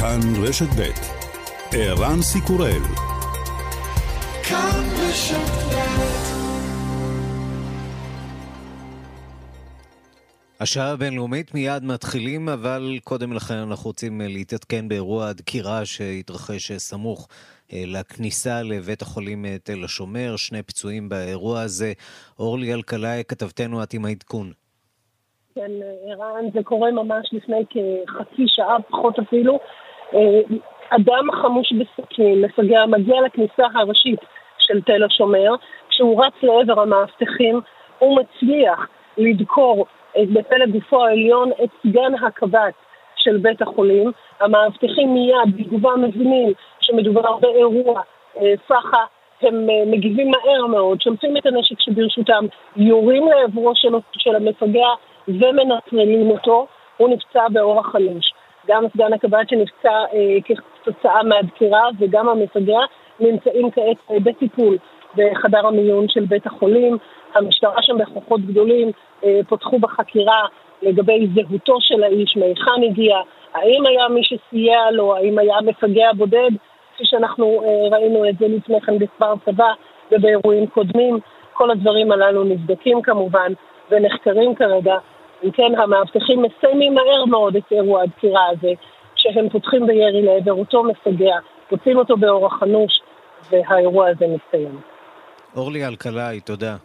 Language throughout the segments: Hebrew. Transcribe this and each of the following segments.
כאן רשת ב' ערן סיקורל כאן רשת השעה הבינלאומית מיד מתחילים, אבל קודם לכן אנחנו רוצים להתעדכן באירוע הדקירה שהתרחש סמוך אה, לכניסה לבית החולים אה, תל השומר, שני פצועים באירוע הזה. אורלי אלקלעי, כתבתנו את עם העדכון. כן, ערן, זה קורה ממש לפני כחצי שעה, פחות אפילו. אה, אדם חמוש בסכין, מפגע, מגיע לכניסה הראשית של תל השומר, כשהוא רץ לעבר המאבטחים, הוא מצליח לדקור בפלג גופו העליון את סגן הקב"ט של בית החולים. המאבטחים מיד בתגובה מבינים שמדובר באירוע אה, פח"ע, הם אה, מגיבים מהר מאוד, שומפים את הנשק שברשותם, יורים לעברו של המפגע ומנטרלים אותו, הוא נפצע באורח אנוש. גם סגן הקב"ט שנפצע אה, כתוצאה מהדקירה וגם המפגע נמצאים כעת אה, בטיפול בחדר המיון של בית החולים. המשטרה שם בכוחות גדולים אה, פותחו בחקירה לגבי זהותו של האיש, מהיכן הגיע, האם היה מי שסייע לו, האם היה מפגע בודד, כפי שאנחנו אה, ראינו את זה לפני כן בכפר צבא ובאירועים קודמים. כל הדברים הללו נבדקים כמובן ונחקרים כרגע. אם כן, המאבטחים מסיימים מהר מאוד את אירוע הדקירה הזה, כשהם פותחים בירי לעבר אותו מפגע, פוצעים אותו באורח אנוש, והאירוע הזה מסתיים. אורלי אלקלעי, תודה.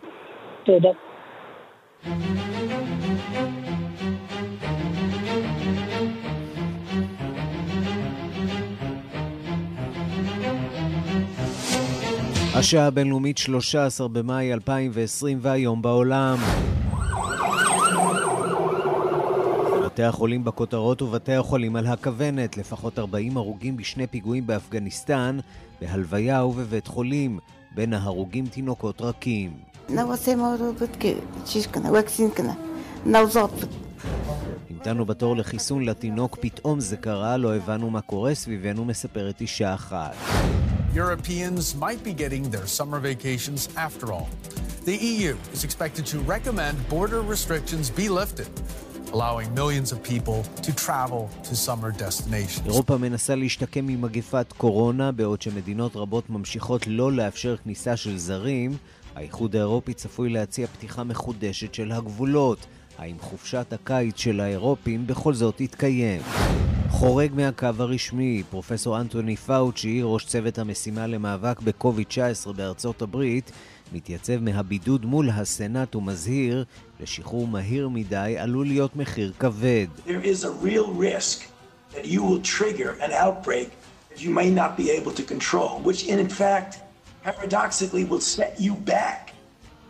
תודה. השעה הבינלאומית 13 במאי 2020 והיום בעולם. בתי החולים בכותרות ובתי החולים על הכוונת, לפחות 40 הרוגים בשני פיגועים באפגניסטן, בהלוויה ובבית חולים, בין ההרוגים תינוקות רכים. המתנו בתור לחיסון לתינוק, פתאום זה קרה, לא הבנו מה קורה סביבנו, מספרת אישה אחת. Europeans might be getting their summer vacations after all. The EU is expected to recommend border restrictions be lifted. אירופה מנסה להשתקם ממגפת קורונה, בעוד שמדינות רבות ממשיכות לא לאפשר כניסה של זרים. האיחוד האירופי צפוי להציע פתיחה מחודשת של הגבולות. האם חופשת הקיץ של האירופים בכל זאת תתקיים? חורג מהקו הרשמי, פרופסור אנטוני פאוצ'י, ראש צוות המשימה למאבק בקוביד-19 בארצות הברית, מתייצב מהבידוד מול הסנאט ומזהיר, לשחרור מהיר מדי עלול להיות מחיר כבד. There is a real risk that you will trigger an outbreak that you may not be able to control, which in fact, paradoxically, will set you back,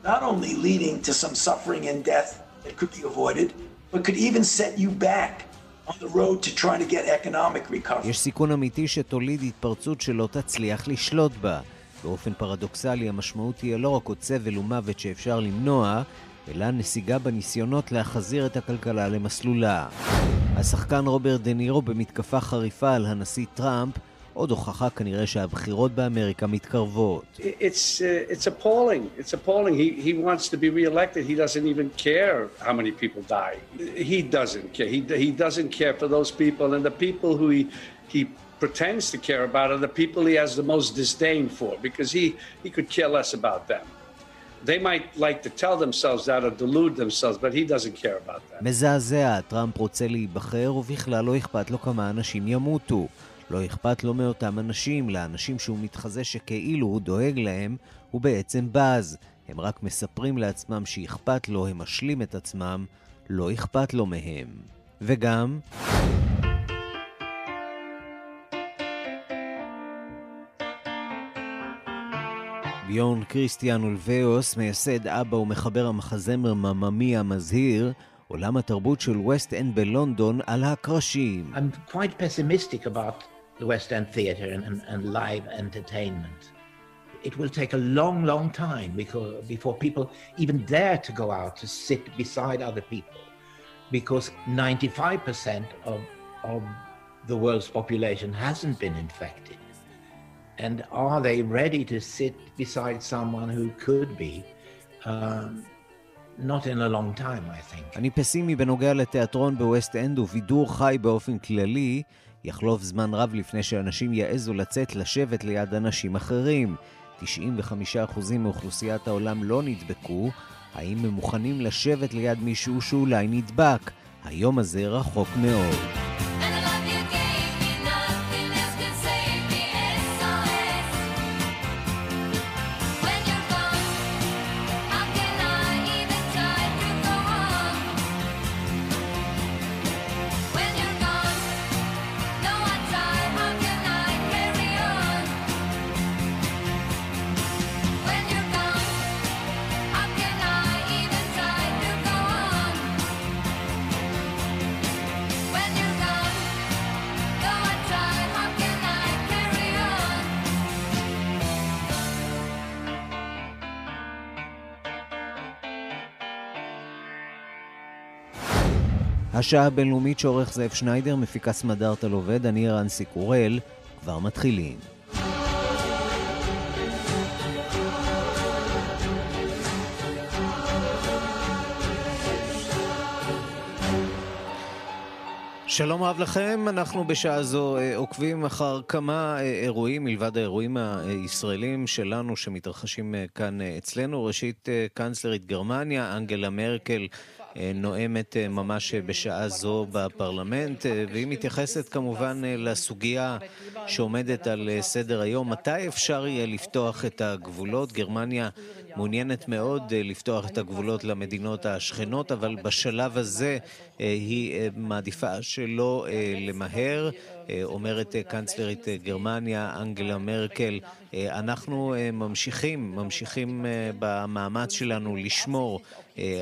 not only leading to some suffering and death that could be avoided, but could even set you back. יש סיכון אמיתי שתוליד התפרצות שלא תצליח לשלוט בה. באופן פרדוקסלי המשמעות תהיה לא רק עוד סבל ומוות שאפשר למנוע, אלא נסיגה בניסיונות להחזיר את הכלכלה למסלולה. השחקן רוברט דה נירו במתקפה חריפה על הנשיא טראמפ עוד הוכחה כנראה שהבחירות באמריקה מתקרבות. It's, uh, it's he pretends to care about are the people he has the most disdain for because he, he could care less about them. They might like to tell themselves that or delude themselves, but he doesn't care about that. מזעזע, טראמפ רוצה להיבחר ובכלל לא אכפת לו כמה אנשים ימותו. לא אכפת לו מאותם אנשים, לאנשים שהוא מתחזה שכאילו הוא דואג להם, הוא בעצם בז. הם רק מספרים לעצמם שאכפת לו, הם משלים את עצמם, לא אכפת לו מהם. וגם... ביון קריסטיאן אולוויוס, מייסד אבא ומחבר המחזמר מממי מזהיר, עולם התרבות של ווסט אנד בלונדון על הקרשים. I'm quite pessimistic about the West End theatre and, and, and live entertainment. It will take a long, long time because, before people even dare to go out to sit beside other people because 95% of, of the world's population hasn't been infected. And are they ready to sit beside someone who could be? Um, not in a long time, I think. אני פסימי בנוגע לתיאטרון בווסט אנד ובידור חי באופן כללי. יחלוף זמן רב לפני שאנשים יעזו לצאת לשבת ליד אנשים אחרים. 95% מאוכלוסיית העולם לא נדבקו, האם הם מוכנים לשבת ליד מישהו שאולי נדבק? היום הזה רחוק מאוד. השעה הבינלאומית שעורך זאב שניידר, מפיקה סמדארטה עובד, אני רנסי קורל, כבר מתחילים. שלום רב לכם, אנחנו בשעה זו אה, עוקבים אחר כמה אה, אירועים מלבד האירועים הישראלים שלנו שמתרחשים אה, כאן אצלנו. ראשית, קאנצלרית גרמניה, אנגלה מרקל, נואמת אה, ממש בשעה זו בפרלמנט, אה, והיא מתייחסת כמובן לסוגיה שעומדת על סדר היום. מתי אפשר יהיה לפתוח את הגבולות? גרמניה מעוניינת מאוד לפתוח את הגבולות למדינות השכנות, אבל בשלב הזה היא מעדיפה שלא למהר. אומרת קנצלרית גרמניה, אנגלה מרקל, אנחנו ממשיכים, ממשיכים במאמץ שלנו לשמור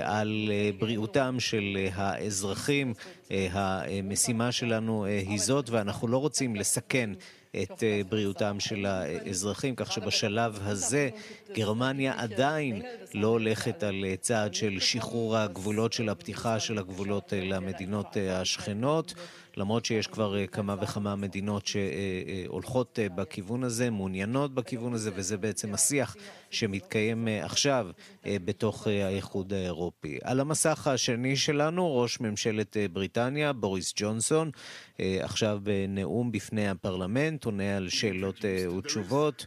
על בריאותם של האזרחים. המשימה שלנו היא זאת, ואנחנו לא רוצים לסכן את בריאותם של האזרחים, כך שבשלב הזה גרמניה עדיין לא הולכת על צעד של שחרור הגבולות של הפתיחה של הגבולות למדינות השכנות. למרות שיש כבר אה, כמה וכמה מדינות שהולכות אה, בכיוון הזה, מעוניינות בכיוון הזה, וזה בעצם השיח שמתקיים אה, עכשיו בתוך האיחוד האירופי. על המסך השני שלנו, ראש ממשלת בריטניה, בוריס ג'ונסון, עכשיו בנאום בפני הפרלמנט, עונה על שאלות ותשובות.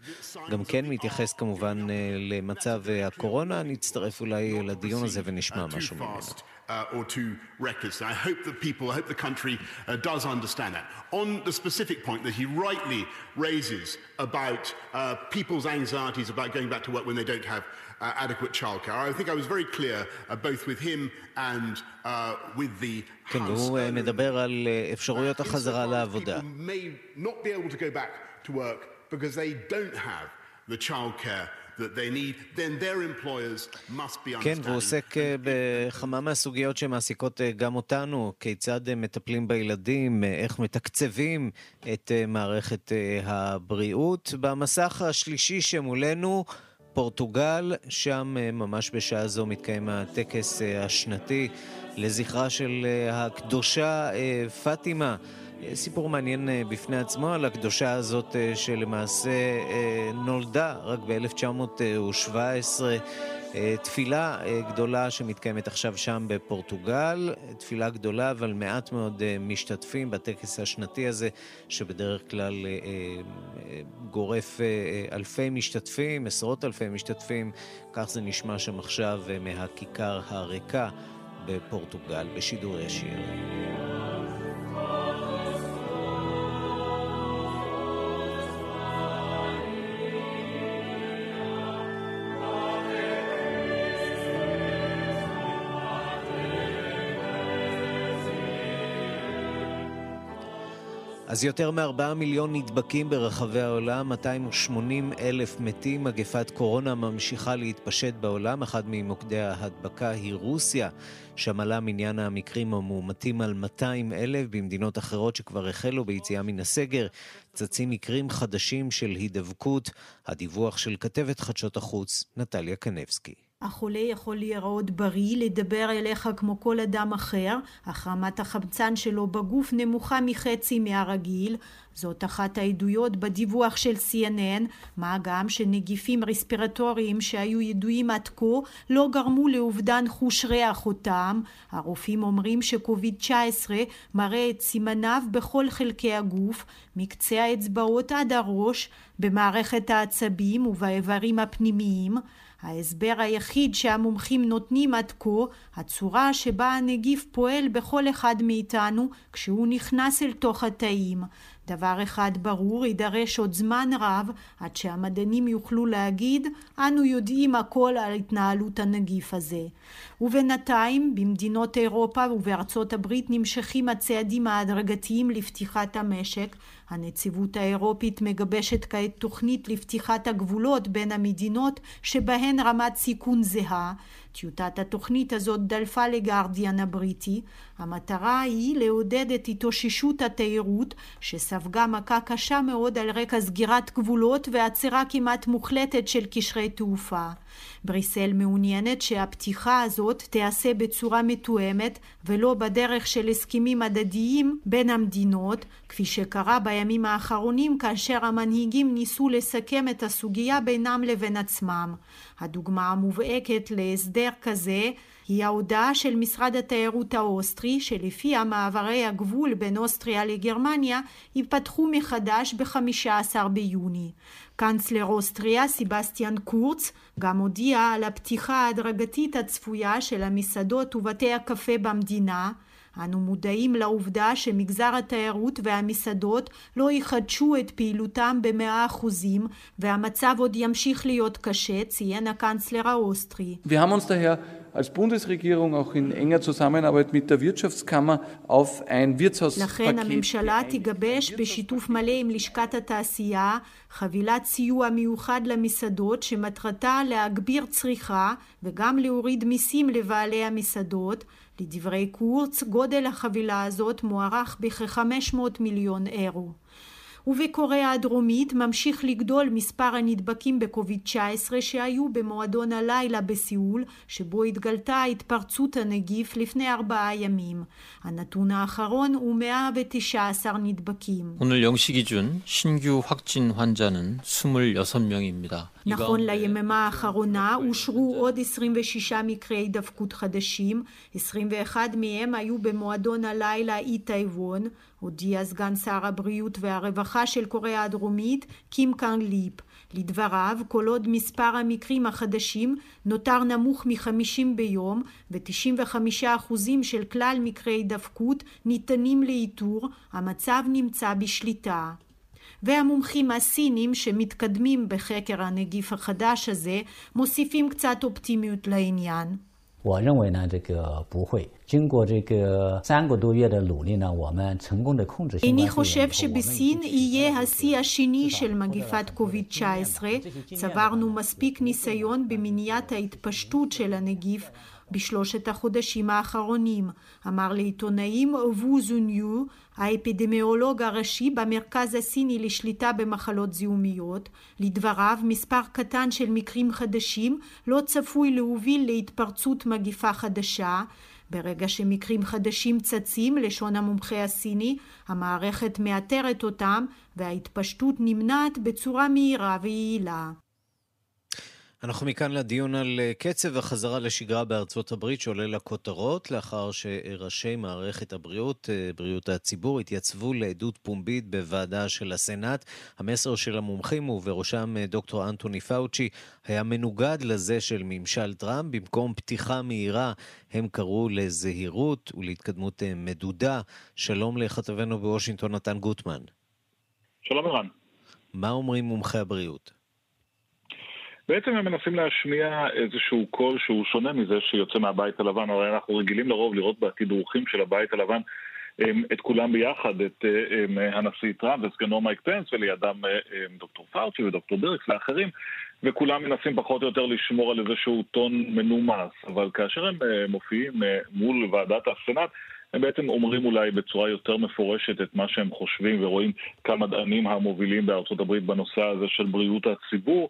גם כן מתייחס כמובן למצב הקורונה. נצטרף אולי לדיון הזה ונשמע משהו ממנו. uh, or two records. And I hope that people, I hope the country uh, does understand that. On the specific point that he rightly raises about uh, people's anxieties about going back to work when they don't have uh, adequate childcare, I think I was very clear uh, both with him and uh, with the כן, והוא מדבר על אפשרויות החזרה לעבודה. May not be able to go back to work because they don't have the childcare כן, והוא עוסק אה, בכמה מהסוגיות שמעסיקות אה, גם אותנו, כיצד אה, מטפלים בילדים, איך מתקצבים את מערכת הבריאות. במסך השלישי שמולנו, פורטוגל, שם ממש בשעה זו מתקיים הטקס השנתי לזכרה של הקדושה פאטימה. סיפור מעניין אה, בפני עצמו על הקדושה הזאת אה, שלמעשה אה, נולדה רק ב-1917. תפילה גדולה שמתקיימת עכשיו שם בפורטוגל, תפילה גדולה אבל מעט מאוד משתתפים בטקס השנתי הזה שבדרך כלל גורף אלפי משתתפים, עשרות אלפי משתתפים, כך זה נשמע שם עכשיו מהכיכר הריקה בפורטוגל בשידור ישיר. אז יותר מארבעה מיליון נדבקים ברחבי העולם, 280 אלף מתים, מגפת קורונה ממשיכה להתפשט בעולם, אחד ממוקדי ההדבקה היא רוסיה, שם עלה מניין המקרים המאומתים על 200 אלף, במדינות אחרות שכבר החלו ביציאה מן הסגר, צצים מקרים חדשים של הידבקות. הדיווח של כתבת חדשות החוץ, נטליה קנבסקי. החולה יכול להיראות בריא, לדבר אליך כמו כל אדם אחר, אך רמת החמצן שלו בגוף נמוכה מחצי מהרגיל. זאת אחת העדויות בדיווח של CNN, מה גם שנגיפים רספירטוריים שהיו ידועים עד כה לא גרמו לאובדן חוש ריח אותם. הרופאים אומרים שקוביד 19 מראה את סימניו בכל חלקי הגוף, מקצה האצבעות עד הראש, במערכת העצבים ובאיברים הפנימיים. ההסבר היחיד שהמומחים נותנים עד כה, הצורה שבה הנגיף פועל בכל אחד מאיתנו כשהוא נכנס אל תוך התאים. דבר אחד ברור, יידרש עוד זמן רב עד שהמדענים יוכלו להגיד אנו יודעים הכל על התנהלות הנגיף הזה. ובינתיים במדינות אירופה ובארצות הברית נמשכים הצעדים ההדרגתיים לפתיחת המשק. הנציבות האירופית מגבשת כעת תוכנית לפתיחת הגבולות בין המדינות שבהן רמת סיכון זהה. טיוטת התוכנית הזאת דלפה לגרדיאן הבריטי. המטרה היא לעודד את התאוששות התיירות שספגה מכה קשה מאוד על רקע סגירת גבולות ועצירה כמעט מוחלטת של קשרי תעופה. בריסל מעוניינת שהפתיחה הזאת תיעשה בצורה מתואמת ולא בדרך של הסכמים הדדיים בין המדינות, כפי שקרה בימים האחרונים כאשר המנהיגים ניסו לסכם את הסוגיה בינם לבין עצמם. הדוגמה המובהקת להסדר כזה היא ההודעה של משרד התיירות האוסטרי שלפיה מעברי הגבול בין אוסטריה לגרמניה ייפתחו מחדש ב-15 ביוני. קאנצלר אוסטריה סבסטיאן קורץ גם הודיע על הפתיחה ההדרגתית הצפויה של המסעדות ובתי הקפה במדינה אנו מודעים לעובדה שמגזר התיירות והמסעדות לא יחדשו את פעילותם במאה אחוזים והמצב עוד ימשיך להיות קשה, ציין הקנצלר האוסטרי. als Bundesregierung auch in enger Zusammenarbeit mit der Wirtschaftskammer auf ein Wirtshauspaket. לכן הממשלה תגבש בשיתוף מלא עם לשכת התעשייה חבילת סיוע מיוחד למסעדות שמטרתה להגביר צריכה וגם להוריד מיסים לבעלי המסעדות. לדברי קורץ, גודל החבילה הזאת מוערך בכ-500 מיליון אירו. ובקוריאה הדרומית ממשיך לגדול מספר הנדבקים בקוביד-19 שהיו במועדון הלילה בסיאול, שבו התגלתה התפרצות הנגיף לפני ארבעה ימים. הנתון האחרון הוא 119 נדבקים. 오늘 0시 기준 신규 확진 환자는 26명입니다. נכון ליממה האחרונה אושרו עוד 26 מקרי הידבקות חדשים, 21 מהם היו במועדון הלילה אי טייוון, הודיע סגן שר הבריאות והרווחה של קוריאה הדרומית, קים קאנג ליפ. לדבריו, כל עוד מספר המקרים החדשים נותר נמוך מ-50 ביום ו-95% של כלל מקרי הידבקות ניתנים לאיתור, המצב נמצא בשליטה. והמומחים הסינים שמתקדמים בחקר הנגיף החדש הזה מוסיפים קצת אופטימיות לעניין. 我认为呢，这个不会。经过这个三个多月的努力呢，我们成功的控制新冠肺炎。איני חושב שבסין יהיה השיא השני של מגפת קוביד-19. צברנו מספיק ניסיון במניעת ההתפשטות של הנגיף בשלושת החודשים האחרונים, אמר לעיתונאים וו זוניו, האפידמיולוג הראשי במרכז הסיני לשליטה במחלות זיהומיות. לדבריו, מספר קטן של מקרים חדשים לא צפוי להוביל להתפרצות מגיפה חדשה. ברגע שמקרים חדשים צצים, לשון המומחה הסיני, המערכת מאתרת אותם וההתפשטות נמנעת בצורה מהירה ויעילה. אנחנו מכאן לדיון על אה, קצב החזרה לשגרה בארצות הברית שעולה לכותרות, לאחר שראשי מערכת הבריאות, אה, בריאות הציבור, התייצבו לעדות פומבית בוועדה של הסנאט. המסר של המומחים, ובראשם אה, דוקטור אנטוני פאוצ'י, היה מנוגד לזה של ממשל טראמפ. במקום פתיחה מהירה, הם קראו לזהירות ולהתקדמות מדודה. שלום לכתבנו בוושינגטון, נתן גוטמן. שלום ערן. מה אומרים מומחי הבריאות? בעצם הם מנסים להשמיע איזשהו קול שהוא שונה מזה שיוצא מהבית הלבן, הרי אנחנו רגילים לרוב לראות בתדרוכים של הבית הלבן את כולם ביחד, את הנשיא טראמפ וסגנו מייק פנס ולידם דוקטור פאוצ'י ודוקטור בירקס ואחרים וכולם מנסים פחות או יותר לשמור על איזשהו טון מנומס, אבל כאשר הם מופיעים מול ועדת הסנאט הם בעצם אומרים אולי בצורה יותר מפורשת את מה שהם חושבים ורואים כמדענים המובילים בארצות הברית בנושא הזה של בריאות הציבור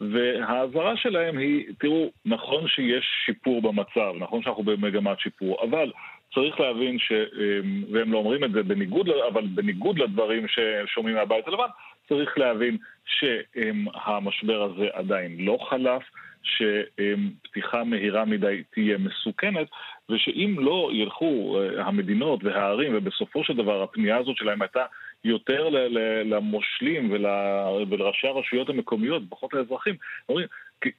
והאזהרה שלהם היא, תראו, נכון שיש שיפור במצב, נכון שאנחנו במגמת שיפור, אבל צריך להבין ש... אמ, והם לא אומרים את זה בניגוד, אבל בניגוד לדברים ששומעים מהבית הלבן, צריך להבין שהמשבר הזה עדיין לא חלף, שפתיחה מהירה מדי תהיה מסוכנת, ושאם לא ילכו אה, המדינות והערים, ובסופו של דבר הפנייה הזאת שלהם הייתה יותר למושלים ולראשי הרשויות המקומיות, פחות לאזרחים, אומרים,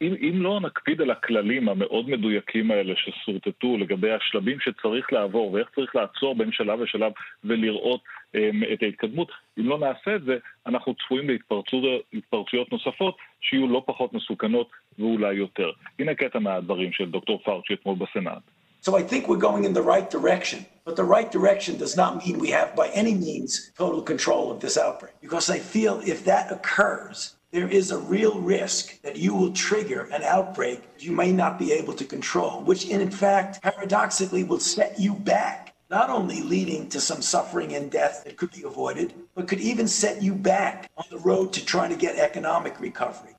אם, אם לא נקפיד על הכללים המאוד מדויקים האלה ששורטטו לגבי השלבים שצריך לעבור ואיך צריך לעצור בין שלב לשלב ולראות um, את ההתקדמות, אם לא נעשה את זה, אנחנו צפויים להתפרצויות נוספות שיהיו לא פחות מסוכנות ואולי יותר. הנה קטע מהדברים של דוקטור פארצ'י אתמול בסנאט. So I think we're going in the right direction. But the right direction does not mean we have by any means total control of this outbreak. Because I feel if that occurs, there is a real risk that you will trigger an outbreak you may not be able to control, which in fact, paradoxically, will set you back. Not only leading to some suffering and death that could be avoided, but could even set you back on the road to trying to get economic recovery.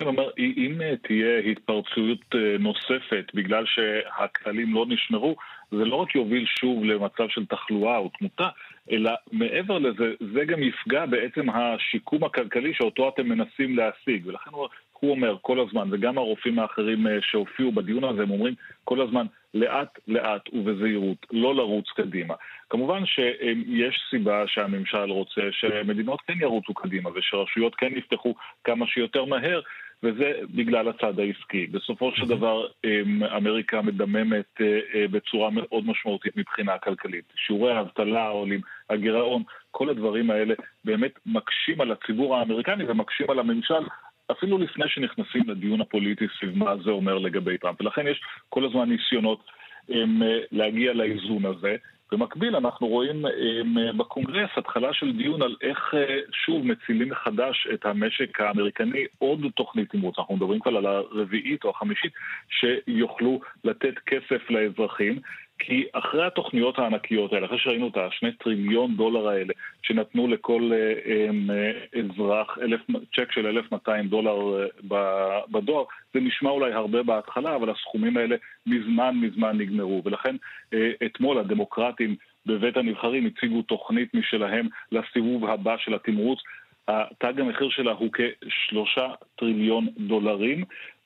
כן, אומר, אם תהיה התפרצות נוספת בגלל שהכללים לא נשמרו, זה לא רק יוביל שוב למצב של תחלואה או תמותה, אלא מעבר לזה, זה גם יפגע בעצם השיקום הכלכלי שאותו אתם מנסים להשיג. ולכן הוא, אומר כל הזמן, וגם הרופאים האחרים שהופיעו בדיון הזה, הם אומרים כל הזמן, לאט לאט ובזהירות, לא לרוץ קדימה. כמובן שיש סיבה שהממשל רוצה שמדינות כן ירוצו קדימה ושרשויות כן יפתחו כמה שיותר מהר, וזה בגלל הצד העסקי. בסופו של דבר אמ, אמריקה מדממת אה, אה, בצורה מאוד משמעותית מבחינה כלכלית. שיעורי האבטלה העולים, הגירעון, כל הדברים האלה באמת מקשים על הציבור האמריקני ומקשים על הממשל אפילו לפני שנכנסים לדיון הפוליטי סביב מה זה אומר לגבי טראמפ. ולכן יש כל הזמן ניסיונות אמ, להגיע לאיזון הזה. במקביל אנחנו רואים אמ, בקונגרס התחלה של דיון על איך אה, שוב מצילים מחדש את המשק האמריקני. עוד תוכנית תמרוץ, אנחנו מדברים כבר על הרביעית או החמישית שיוכלו לתת כסף לאזרחים כי אחרי התוכניות הענקיות האלה, אחרי שראינו את השני טריליון דולר האלה שנתנו לכל אה, אה, אזרח אלף, צ'ק של 1,200 דולר אה, בדואר, זה נשמע אולי הרבה בהתחלה, אבל הסכומים האלה מזמן מזמן נגמרו. ולכן אה, אתמול הדמוקרטים בבית הנבחרים הציגו תוכנית משלהם לסיבוב הבא של התמרוץ. תג המחיר שלה הוא כשלושה טריליון דולרים,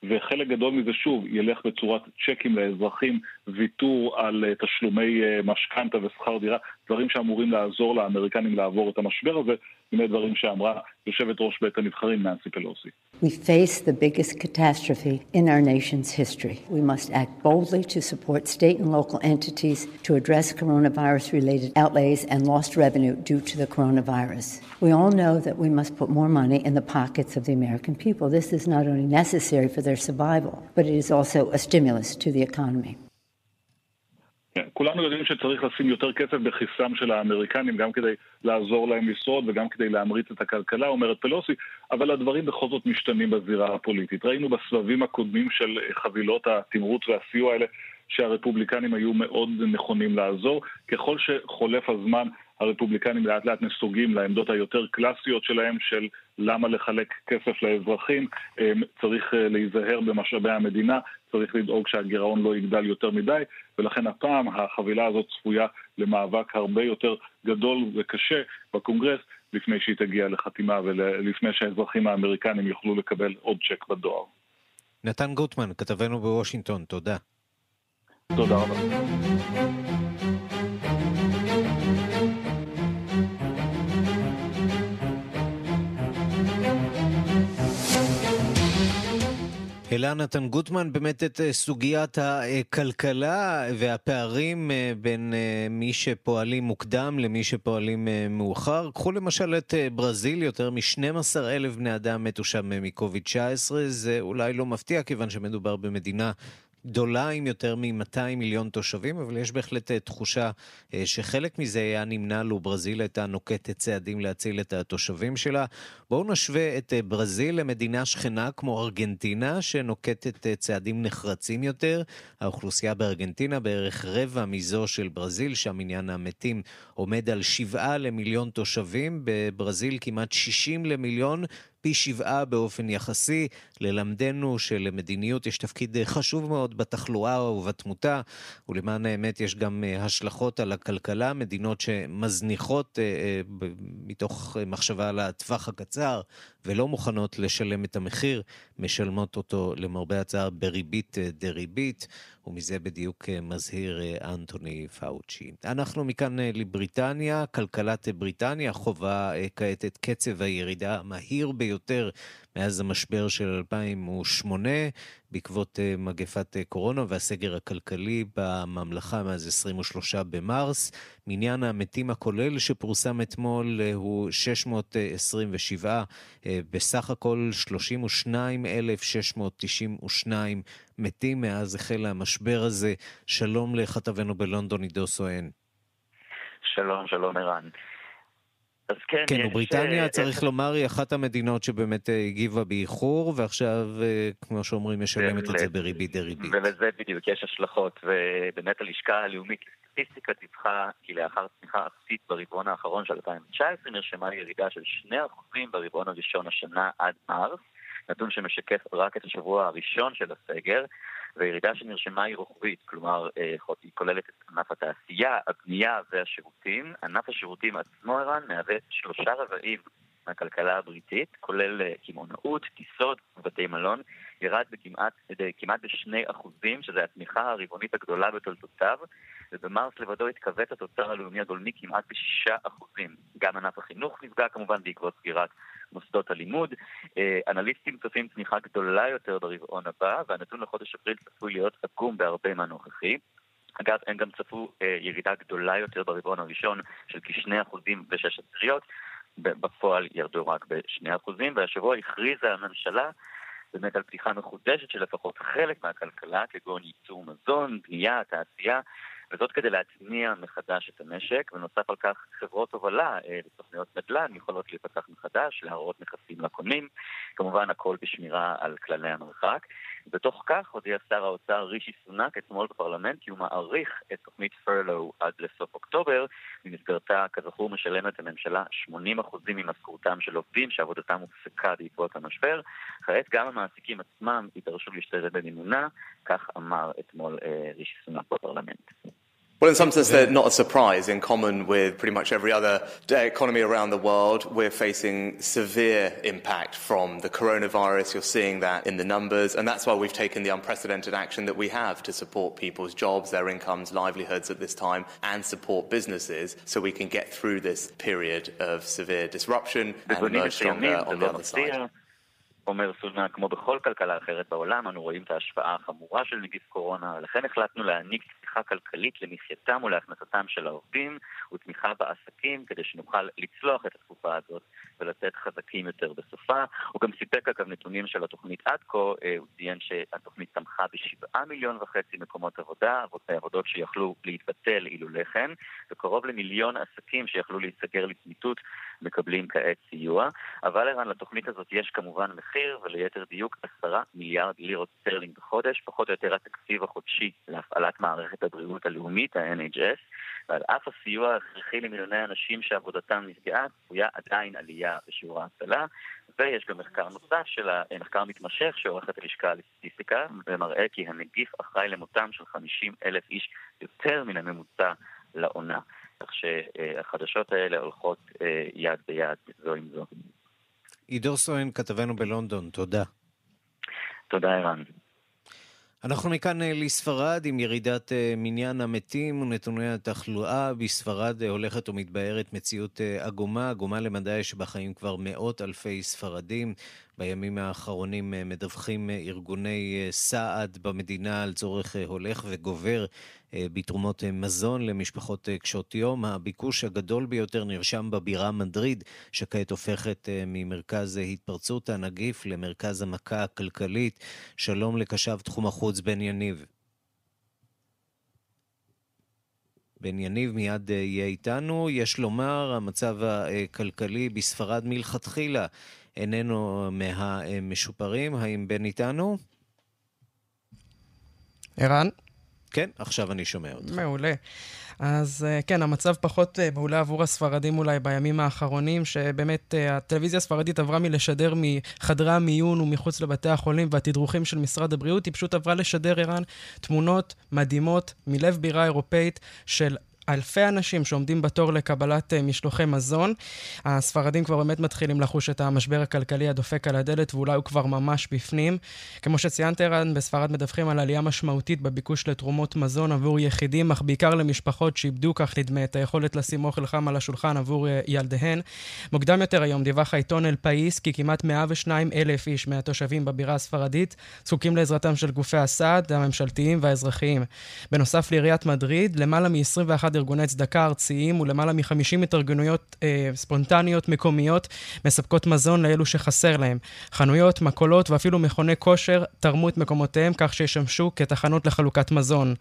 וחלק גדול מזה שוב ילך בצורת צ'קים לאזרחים, ויתור על תשלומי משכנתה ושכר דירה, דברים שאמורים לעזור לאמריקנים לעבור את המשבר הזה, הנה דברים שאמרה יושבת ראש בית הנבחרים ננסי פלוסי. We face the biggest catastrophe in our nation's history. We must act boldly to support state and local entities to address coronavirus related outlays and lost revenue due to the coronavirus. We all know that we must put more money in the pockets of the American people. This is not only necessary for their survival, but it is also a stimulus to the economy. כולנו יודעים שצריך לשים יותר כסף בכיסם של האמריקנים, גם כדי לעזור להם לשרוד וגם כדי להמריץ את הכלכלה, אומרת פלוסי, אבל הדברים בכל זאת משתנים בזירה הפוליטית. ראינו בסבבים הקודמים של חבילות התמרוץ והסיוע האלה שהרפובליקנים היו מאוד נכונים לעזור. ככל שחולף הזמן, הרפובליקנים לאט לאט נסוגים לעמדות היותר קלאסיות שלהם של למה לחלק כסף לאזרחים, צריך אה, להיזהר במשאבי המדינה, צריך לדאוג שהגירעון לא יגדל יותר מדי, ולכן הפעם החבילה הזאת צפויה למאבק הרבה יותר גדול וקשה בקונגרס לפני שהיא תגיע לחתימה ולפני שהאזרחים האמריקנים יוכלו לקבל עוד צ'ק בדואר. נתן גוטמן, כתבנו בוושינגטון, תודה. תודה רבה. העלה נתן גוטמן באמת את אה, סוגיית הכלכלה והפערים אה, בין אה, מי שפועלים מוקדם למי שפועלים מאוחר. קחו למשל את ברזיל, יותר מ-12 אלף בני אדם מתו שם מקוביד-19. זה אולי לא מפתיע כיוון שמדובר במדינה גדולה עם יותר מ-200 מיליון תושבים, אבל יש בהחלט אה, תחושה אה, שחלק מזה היה נמנע לו ברזיל הייתה נוקטת צעדים להציל את התושבים שלה. בואו נשווה את אה, ברזיל למדינה שכנה כמו ארגנטינה, שנוקטת צעדים נחרצים יותר. האוכלוסייה בארגנטינה בערך רבע מזו של ברזיל, שם עניין המתים עומד על 7 למיליון תושבים, בברזיל כמעט 60 למיליון. פי שבעה באופן יחסי. ללמדנו שלמדיניות יש תפקיד חשוב מאוד בתחלואה ובתמותה, ולמען האמת יש גם השלכות על הכלכלה. מדינות שמזניחות מתוך מחשבה על הטווח הקצר ולא מוכנות לשלם את המחיר, משלמות אותו למרבה הצער בריבית דריבית. ומזה בדיוק אה, מזהיר אה, אנטוני פאוצ'י. אנחנו מכאן אה, לבריטניה, כלכלת בריטניה חווה כעת את קצב הירידה המהיר ביותר מאז המשבר של 2008, בעקבות מגפת קורונה והסגר הכלכלי בממלכה מאז 23 במרס. מניין המתים הכולל שפורסם אתמול הוא 627, בסך הכל 32,692 מתים מאז החל המשבר הזה. שלום לכתבנו בלונדון, עידו סואן. שלום, שלום ערן. אז כן, כן, ובריטניה, ש... אה, צריך לומר, היא אחת המדינות שבאמת אה, הגיבה באיחור, ועכשיו, אה, כמו שאומרים, משלמת את זה בריבית דריבית. ולזה בדיוק יש השלכות, ובאמת הלשכה הלאומית לסטטיסטיקה דיווחה כי לאחר צמיחה אפסית ברבעון האחרון של 2019 נרשמה ירידה של 2% ברבעון הראשון השנה עד מרס. נתון שמשקף רק את השבוע הראשון של הסגר, והירידה שנרשמה היא רוחבית, כלומר אה, היא כוללת את ענף התעשייה, הבנייה והשירותים. ענף השירותים עצמו, ערן, מהווה שלושה רבעים מהכלכלה הבריטית, כולל אה, קמעונאות, טיסות ובתי מלון, ירד בכמעט, כמעט בשני אחוזים, שזו התמיכה הרבעונית הגדולה בתולדותיו, ובמרס לבדו התכווץ התוצר הלאומי הגולמי כמעט בשישה אחוזים. גם ענף החינוך נפגע כמובן בעקבות סגירת מוסדות הלימוד. אה, אנליסטים צופים צמיחה גדולה יותר ברבעון הבא, והנתון לחודש אפריל צפוי להיות עקום בהרבה מהנוכחי. אגב, הם גם צפו אה, ירידה גדולה יותר ברבעון הראשון של כ-2% ושש עשיריות, בפועל ירדו רק ב-2%, והשבוע הכריזה הממשלה באמת על פתיחה מחודשת של לפחות חלק מהכלכלה, כגון ייצור מזון, בנייה, תעשייה, וזאת כדי להתניע מחדש את המשק, ונוסף על כך חברות הובלה אה, נדל"ן יכולות להיפתח מחדש, להראות נכסים לקונים, כמובן הכל בשמירה על כללי המרחק. בתוך כך הודיע שר האוצר רישי סונאק אתמול בפרלמנט כי הוא מעריך את תוכנית פרלו עד לסוף אוקטובר, במסגרתה כזכור משלמת הממשלה 80% ממשכורתם של עובדים שעבודתם הופסקה בעקבות המשבר. כעת גם המעסיקים עצמם יידרשו להשתתף במימונה, כך אמר אתמול אה, רישי סונאק בפרלמנט. Well, in some sense, they're not a surprise. In common with pretty much every other economy around the world, we're facing severe impact from the coronavirus. You're seeing that in the numbers, and that's why we've taken the unprecedented action that we have to support people's jobs, their incomes, livelihoods at this time, and support businesses so we can get through this period of severe disruption and emerge stronger on the other side. אומר סוזנה, כמו בכל כלכלה אחרת בעולם, אנו רואים את ההשפעה החמורה של נגיף קורונה, ולכן החלטנו להעניק תמיכה כלכלית למחייתם ולהכנסתם של העובדים, ותמיכה בעסקים, כדי שנוכל לצלוח את התקופה הזאת ולצאת חזקים יותר בסופה. הוא גם סיפק אגב נתונים של התוכנית עד כה, אה, הוא ציין שהתוכנית תמכה בשבעה מיליון וחצי מקומות עבודה, עבודות שיכלו להתבטל אילולא כן, וקרוב למיליון עסקים שיכלו להיסגר לצמיתות מקבלים כעת סיוע. אבל ערן, לתוכנית הזאת יש כמובן מחיר, וליתר דיוק עשרה מיליארד לירות סטרלינג בחודש, פחות או יותר התקציב החודשי להפעלת מערכת הבריאות הלאומית, ה-NHS, ועל אף הסיוע ההכרחי למיליוני אנשים שעבודתם נפגעה, צפויה עדיין עלייה בשיעור האבטלה, ויש גם מחקר נוסף של המחקר מתמשך שעורכת הלשכה לסטטיסטיקה, ומראה כי הנגיף אחראי למותם של 50 אלף איש יותר מן הממוצע לעונה. כך שהחדשות האלה הולכות אה, יד ביד זו עם זו. עידו סואן, כתבנו בלונדון, תודה. תודה, ערן. אנחנו מכאן אה, לספרד עם ירידת אה, מניין המתים ונתוני התחלואה. בספרד אה, הולכת ומתבהרת מציאות עגומה, עגומה למדי שבה חיים כבר מאות אלפי ספרדים. בימים האחרונים מדווחים ארגוני סעד במדינה על צורך הולך וגובר בתרומות מזון למשפחות קשות יום. הביקוש הגדול ביותר נרשם בבירה מדריד, שכעת הופכת ממרכז התפרצות הנגיף למרכז המכה הכלכלית. שלום לקשב תחום החוץ בן יניב. בן יניב מיד יהיה איתנו. יש לומר, המצב הכלכלי בספרד מלכתחילה איננו מהמשופרים. האם בן איתנו? ערן? כן, עכשיו אני שומע אותך. מעולה. אז אה, כן, המצב פחות אה, מעולה עבור הספרדים אולי בימים האחרונים, שבאמת אה, הטלוויזיה הספרדית עברה מלשדר מחדרי המיון ומחוץ לבתי החולים והתדרוכים של משרד הבריאות, היא פשוט עברה לשדר ערן תמונות מדהימות מלב בירה אירופאית של אלפי אנשים שעומדים בתור לקבלת uh, משלוחי מזון. הספרדים כבר באמת מתחילים לחוש את המשבר הכלכלי הדופק על הדלת, ואולי הוא כבר ממש בפנים. כמו שציינת, ערן, בספרד מדווחים על עלייה משמעותית בביקוש לתרומות מזון עבור יחידים, אך בעיקר למשפחות שאיבדו, כך נדמה, את היכולת לשים אוכל חם על השולחן עבור uh, ילדיהן. מוקדם יותר היום דיווח העיתון אל פאיס כי כמעט 102 אלף איש מהתושבים בבירה הספרדית זקוקים לעזרתם של גופי הסעד, הממשלתיים והאזרחיים. בנוסף לעיריית מדריד, למעלה מ-21 ארגוני צדקה ארציים ולמעלה מ-50 התארגנויות אה, ספונטניות מקומיות מספקות מזון לאלו שחסר להם. חנויות, מכולות ואפילו מכוני כושר תרמו את מקומותיהם כך שישמשו כתחנות לחלוקת מזון.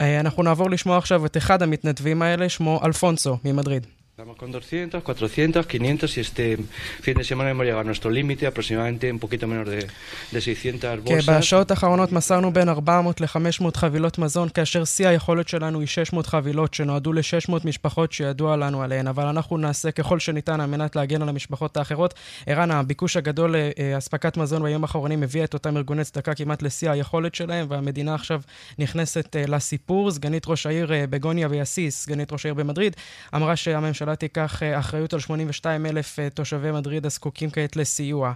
אה, אנחנו נעבור לשמוע עכשיו את אחד המתנדבים האלה, שמו אלפונסו ממדריד. Estamos con 200, 400, 500 y este fin de semana hemos llegado a nuestro límite, aproximadamente un poquito menos de, de 600 bolsas. כן, בשעות האחרונות מסרנו בין 400 ל-500 חבילות מזון, כאשר שיא היכולת שלנו היא 600 חבילות שנועדו ל-600 משפחות שידוע לנו עליהן, אבל אנחנו נעשה ככל שניתן על מנת להגן על המשפחות האחרות. ערן, הביקוש הגדול לאספקת מזון בימים האחרונים הביא את אותם ארגוני צדקה כמעט לשיא היכולת שלהם, והמדינה עכשיו נכנסת לסיפור. סגנית ראש העיר בגוניה ויאסיס, סגנית ראש העיר במדריד, אמרה שהממשלה הממשלה תיקח אה, אחריות על 82 אלף אה, תושבי מדריד הזקוקים כעת לסיוע.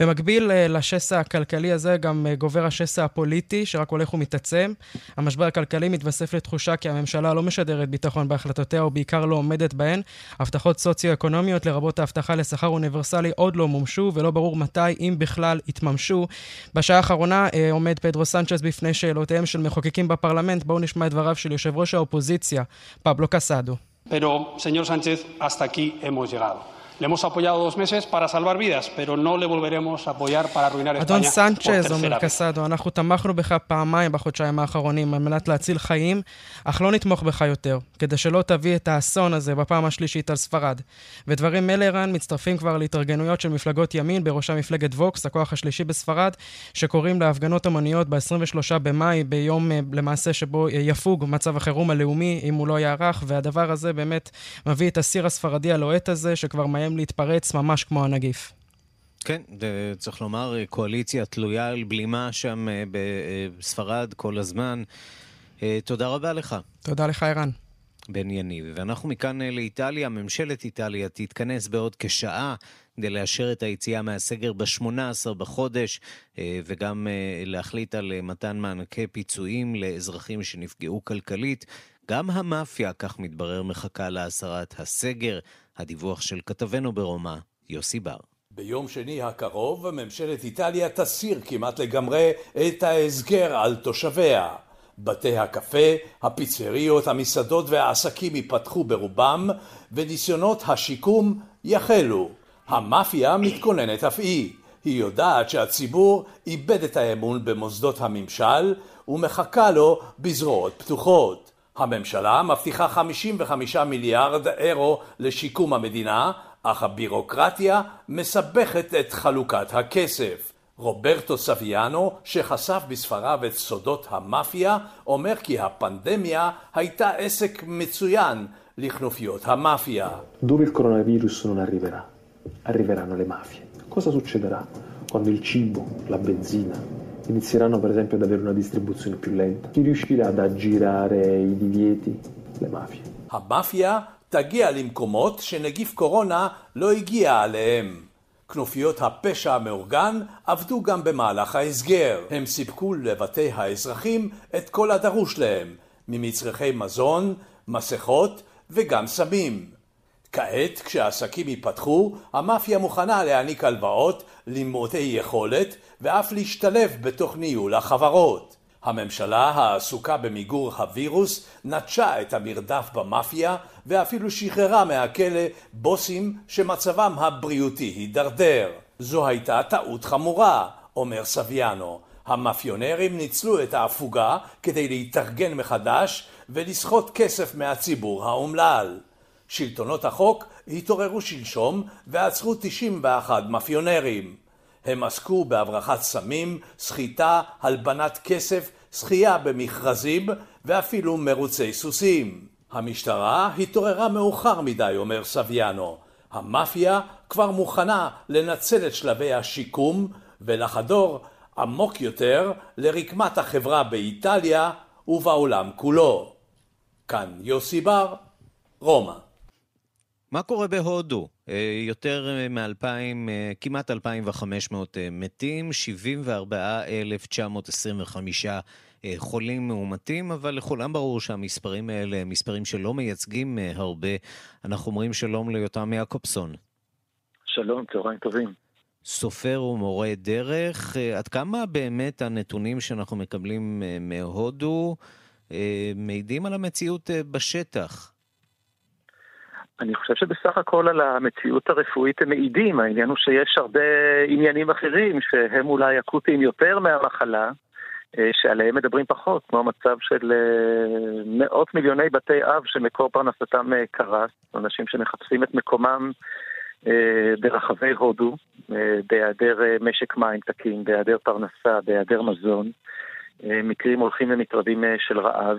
במקביל אה, לשסע הכלכלי הזה גם גובר השסע הפוליטי, שרק הולך ומתעצם. המשבר הכלכלי מתווסף לתחושה כי הממשלה לא משדרת ביטחון בהחלטותיה, ובעיקר לא עומדת בהן. הבטחות סוציו-אקונומיות, לרבות ההבטחה לשכר אוניברסלי, עוד לא מומשו, ולא ברור מתי, אם בכלל, יתממשו. בשעה האחרונה עומד פדרו סנצ'ס בפני שאלותיהם של מחוקקים בפרלמנט. בואו נשמע את דבריו של יושב ראש האופוזיציה, פבלו קסדו. Pero, señor Sánchez, hasta aquí hemos llegado. Le hemos apoyado dos meses para salvar vidas, pero no le volveremos a apoyar para arruinar España אדון סנצ'ז, אומר קסדו, אנחנו תמכנו בך פעמיים בחודשיים האחרונים על מנת להציל חיים, אך לא נתמוך בך יותר, כדי שלא תביא את האסון הזה בפעם השלישית על ספרד. ודברים אלה, ערן, מצטרפים כבר להתארגנויות של מפלגות ימין, בראשה מפלגת ווקס, הכוח השלישי בספרד, שקוראים להפגנות המוניות ב-23 במאי, ביום למעשה שבו יפוג מצב החירום הלאומי, אם הוא לא יערך, והדבר הזה באמת מביא את הסיר הספרדי הלוהט הזה, שכבר מאיים להתפרץ ממש כמו הנגיף. כן, צריך לומר, קואליציה תלויה על בלימה שם בספרד כל הזמן. תודה רבה לך. תודה לך, ערן. בן יניב. ואנחנו מכאן לאיטליה. ממשלת איטליה תתכנס בעוד כשעה כדי לאשר את היציאה מהסגר ב-18 בחודש, וגם להחליט על מתן מענקי פיצויים לאזרחים שנפגעו כלכלית. גם המאפיה, כך מתברר, מחכה להסרת הסגר. הדיווח של כתבנו ברומא, יוסי בר. ביום שני הקרוב ממשלת איטליה תסיר כמעט לגמרי את ההסגר על תושביה. בתי הקפה, הפיצריות, המסעדות והעסקים ייפתחו ברובם, וניסיונות השיקום יחלו. המאפיה מתכוננת אף היא. היא יודעת שהציבור איבד את האמון במוסדות הממשל, ומחכה לו בזרועות פתוחות. הממשלה מבטיחה 55 מיליארד אירו לשיקום המדינה, אך הבירוקרטיה מסבכת את חלוקת הכסף. רוברטו סביאנו, שחשף בספריו את סודות המאפיה, אומר כי הפנדמיה הייתה עסק מצוין לכנופיות המאפיה. Cosa succederà quando il cibo, la benzina, inizieranno per esempio ad avere una distribuzione più lenta. Chi riuscirà ad aggirare i divieti? Le mafie. המאפיה תגיע למקומות שנגיף קורונה לא הגיע אליהם. כנופיות הפשע המאורגן עבדו גם במהלך ההסגר. הם סיפקו לבתי האזרחים את כל הדרוש להם, ממצרכי מזון, מסכות וגם סמים. כעת, כשהעסקים ייפתחו, המאפיה מוכנה להעניק הלוואות למעוטי יכולת ואף להשתלב בתוך ניהול החברות. הממשלה העסוקה במיגור הווירוס נטשה את המרדף במאפיה ואפילו שחררה מהכלא בוסים שמצבם הבריאותי הידרדר. זו הייתה טעות חמורה, אומר סביאנו. המאפיונרים ניצלו את ההפוגה כדי להתארגן מחדש ולסחוט כסף מהציבור האומלל. שלטונות החוק התעוררו שלשום ועצרו 91 מאפיונרים. הם עסקו בהברחת סמים, סחיטה, הלבנת כסף זכייה במכרזים ואפילו מרוצי סוסים. המשטרה התעוררה מאוחר מדי, אומר סביאנו. המאפיה כבר מוכנה לנצל את שלבי השיקום ולחדור עמוק יותר לרקמת החברה באיטליה ובעולם כולו. כאן יוסי בר, רומא. מה קורה בהודו? אה, יותר מ-2,000, אה, כמעט 2,500 אה, מתים, 74,925 חולים מאומתים, אבל לכולם ברור שהמספרים האלה הם מספרים שלא מייצגים הרבה. אנחנו אומרים שלום ליותם יעקובסון. שלום, צהריים טובים. סופר ומורה דרך, עד כמה באמת הנתונים שאנחנו מקבלים מהודו מעידים על המציאות בשטח? אני חושב שבסך הכל על המציאות הרפואית הם מעידים, העניין הוא שיש הרבה עניינים אחרים שהם אולי אקוטיים יותר מהמחלה, אה, שעליהם מדברים פחות, כמו המצב של אה, מאות מיליוני בתי אב שמקור פרנסתם אה, קרס, אנשים שמחפשים את מקומם ברחבי הודו, בהיעדר משק מים תקין, בהיעדר פרנסה, בהיעדר מזון, מקרים הולכים ומתרבים של רעב.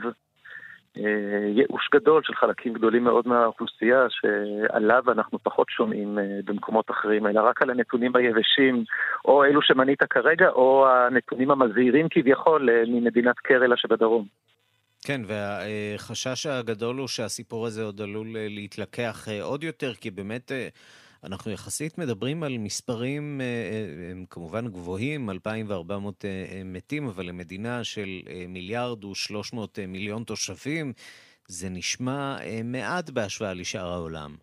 אה, ייאוש גדול של חלקים גדולים מאוד מהאוכלוסייה, שעליו אנחנו פחות שומעים אה, במקומות אחרים, אלא רק על הנתונים היבשים, או אלו שמנית כרגע, או הנתונים המזהירים כביכול אה, ממדינת קרלה שבדרום. כן, והחשש הגדול הוא שהסיפור הזה עוד עלול להתלקח עוד יותר, כי באמת אנחנו יחסית מדברים על מספרים, אה, אה, הם כמובן גבוהים, 2,400 אה, מתים, אבל למדינה של מיליארד ו-300 מיליון תושבים, זה נשמע מעט בהשוואה לשאר העולם.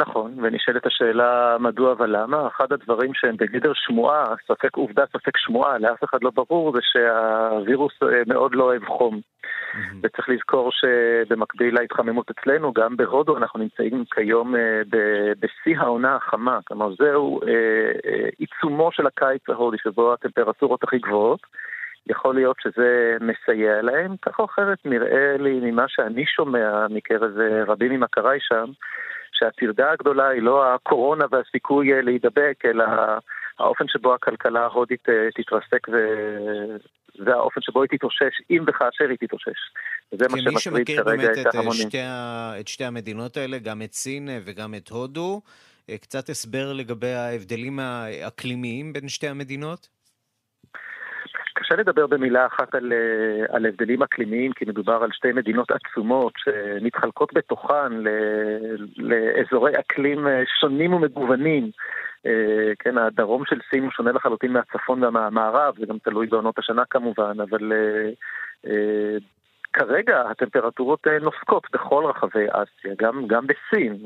נכון, ונשאלת השאלה מדוע ולמה. אחד הדברים שהם בגדר שמועה, ספק עובדה, ספק שמועה, לאף אחד לא ברור, זה שהווירוס מאוד לא אוהב חום. וצריך לזכור שבמקביל להתחממות אצלנו, גם בהודו אנחנו נמצאים כיום אה, בשיא העונה החמה. כלומר, זהו אה, אה, עיצומו של הקיץ ההודי, שבו הטמפרטורות הכי גבוהות. יכול להיות שזה מסייע להם, כך או אחרת נראה לי ממה שאני שומע מקרב רבים ממכריי שם, שהטרדה הגדולה היא לא הקורונה והסיכוי להידבק, אלא האופן שבו הכלכלה ההודית תתרסק זה האופן שבו היא תתאושש, אם וכאשר היא תתאושש. וזה מה שמטריד כרגע את אה, ההמונים. שתי, את שתי המדינות האלה, גם את סין אה, וגם את הודו, אה, קצת הסבר לגבי ההבדלים האקלימיים בין שתי המדינות? קשה לדבר במילה אחת על, על הבדלים אקלימיים, כי מדובר על שתי מדינות עצומות שמתחלקות בתוכן לאזורי אקלים שונים ומגוונים. אה, כן, הדרום של סין הוא שונה לחלוטין מהצפון ומהמערב, זה גם תלוי בעונות השנה כמובן, אבל אה, אה, כרגע הטמפרטורות נוסקות בכל רחבי אסיה, גם, גם בסין,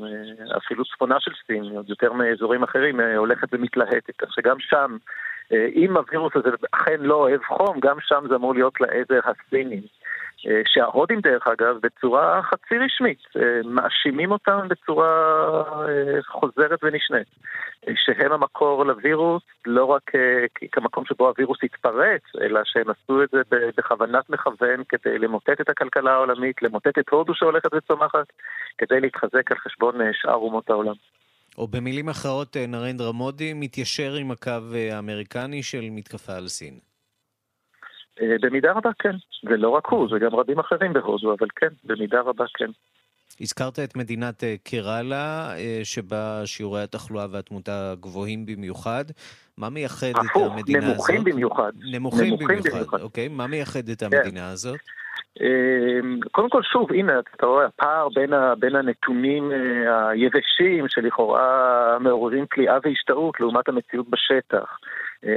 אפילו צפונה של סין, עוד יותר מאזורים אחרים, הולכת ומתלהטת, שגם שם, אם הווירוס הזה אכן לא אוהב חום, גם שם זה אמור להיות לעזר הסינים. אה, שההודים דרך אגב, בצורה חצי רשמית, אה, מאשימים אותם בצורה אה, חוזרת ונשנית, שהם המקור לווירוס, לא רק כמקום שבו הווירוס התפרץ, אלא שהם עשו את זה בכוונת מכוון כדי למוטט את הכלכלה העולמית, למוטט את הודו שהולכת וצומחת, כדי להתחזק על חשבון שאר אומות העולם. או במילים אחרות, נרנדרה מודי מתיישר עם הקו האמריקני של מתקפה על סין. אה, במידה רבה כן, ולא רק הוא, זה גם רבים אחרים בהודו, אבל כן, במידה רבה כן. הזכרת את מדינת אה, קרלה, אה, שבה שיעורי התחלואה והתמותה גבוהים במיוחד. מה מייחד את המדינה הזאת? נמוכים במיוחד. נמוכים, נמוכים במיוחד. במיוחד, אוקיי. מה מייחד את כן. המדינה הזאת? קודם כל, שוב, הנה, אתה רואה, הפער בין, ה, בין הנתונים היבשים שלכאורה מעוררים כליאה והשתאות לעומת המציאות בשטח.